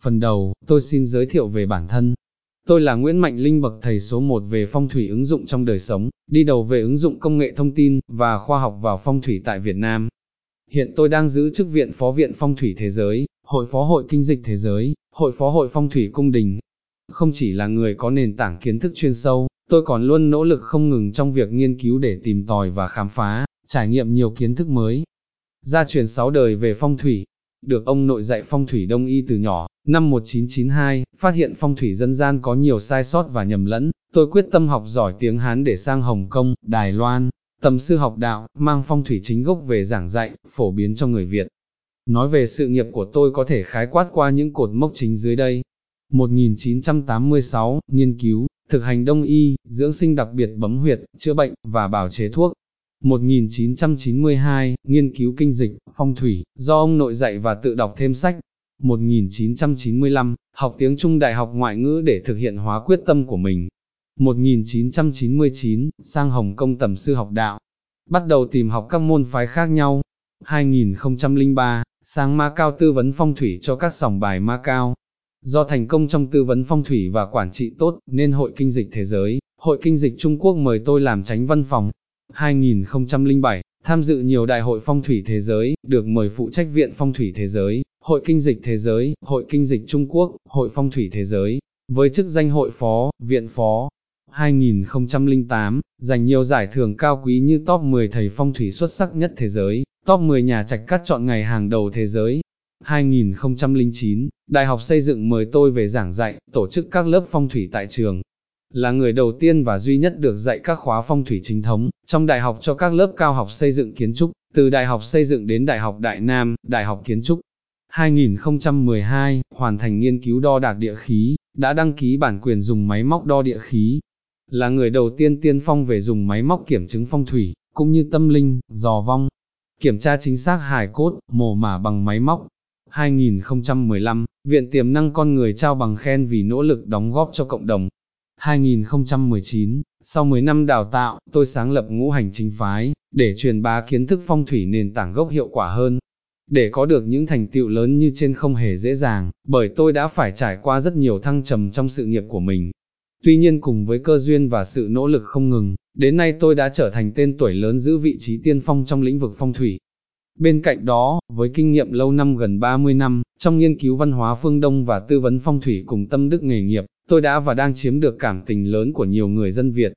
Phần đầu, tôi xin giới thiệu về bản thân. Tôi là Nguyễn Mạnh Linh bậc thầy số 1 về phong thủy ứng dụng trong đời sống, đi đầu về ứng dụng công nghệ thông tin và khoa học vào phong thủy tại Việt Nam. Hiện tôi đang giữ chức viện Phó Viện Phong thủy Thế giới, Hội Phó Hội Kinh dịch Thế giới, Hội Phó Hội Phong thủy Cung đình. Không chỉ là người có nền tảng kiến thức chuyên sâu, tôi còn luôn nỗ lực không ngừng trong việc nghiên cứu để tìm tòi và khám phá, trải nghiệm nhiều kiến thức mới. Gia truyền 6 đời về phong thủy, được ông nội dạy phong thủy đông y từ nhỏ, năm 1992, phát hiện phong thủy dân gian có nhiều sai sót và nhầm lẫn, tôi quyết tâm học giỏi tiếng Hán để sang Hồng Kông, Đài Loan, tầm sư học đạo, mang phong thủy chính gốc về giảng dạy, phổ biến cho người Việt. Nói về sự nghiệp của tôi có thể khái quát qua những cột mốc chính dưới đây. 1986, nghiên cứu, thực hành đông y, dưỡng sinh đặc biệt bấm huyệt, chữa bệnh, và bảo chế thuốc. 1992, nghiên cứu kinh dịch, phong thủy, do ông nội dạy và tự đọc thêm sách. 1995, học tiếng Trung Đại học Ngoại ngữ để thực hiện hóa quyết tâm của mình. 1999, sang Hồng Kông tầm sư học đạo. Bắt đầu tìm học các môn phái khác nhau. 2003, sang Ma Cao tư vấn phong thủy cho các sòng bài Ma Cao. Do thành công trong tư vấn phong thủy và quản trị tốt, nên Hội Kinh dịch Thế giới, Hội Kinh dịch Trung Quốc mời tôi làm tránh văn phòng. 2007, tham dự nhiều đại hội phong thủy thế giới, được mời phụ trách Viện Phong thủy Thế giới, Hội Kinh dịch Thế giới, Hội Kinh dịch Trung Quốc, Hội Phong thủy Thế giới, với chức danh hội phó, viện phó. 2008, giành nhiều giải thưởng cao quý như top 10 thầy phong thủy xuất sắc nhất thế giới, top 10 nhà trạch cắt chọn ngày hàng đầu thế giới. 2009, Đại học xây dựng mời tôi về giảng dạy, tổ chức các lớp phong thủy tại trường. Là người đầu tiên và duy nhất được dạy các khóa phong thủy chính thống, trong đại học cho các lớp cao học xây dựng kiến trúc, từ Đại học xây dựng đến Đại học Đại Nam, Đại học Kiến trúc. 2012, hoàn thành nghiên cứu đo đạc địa khí, đã đăng ký bản quyền dùng máy móc đo địa khí. Là người đầu tiên tiên phong về dùng máy móc kiểm chứng phong thủy, cũng như tâm linh, dò vong. Kiểm tra chính xác hài cốt, mồ mả bằng máy móc. 2015, Viện Tiềm năng Con Người trao bằng khen vì nỗ lực đóng góp cho cộng đồng. 2019, sau 10 năm đào tạo, tôi sáng lập ngũ hành chính phái, để truyền bá kiến thức phong thủy nền tảng gốc hiệu quả hơn. Để có được những thành tựu lớn như trên không hề dễ dàng, bởi tôi đã phải trải qua rất nhiều thăng trầm trong sự nghiệp của mình. Tuy nhiên cùng với cơ duyên và sự nỗ lực không ngừng, đến nay tôi đã trở thành tên tuổi lớn giữ vị trí tiên phong trong lĩnh vực phong thủy. Bên cạnh đó, với kinh nghiệm lâu năm gần 30 năm, trong nghiên cứu văn hóa phương Đông và tư vấn phong thủy cùng tâm đức nghề nghiệp, tôi đã và đang chiếm được cảm tình lớn của nhiều người dân Việt.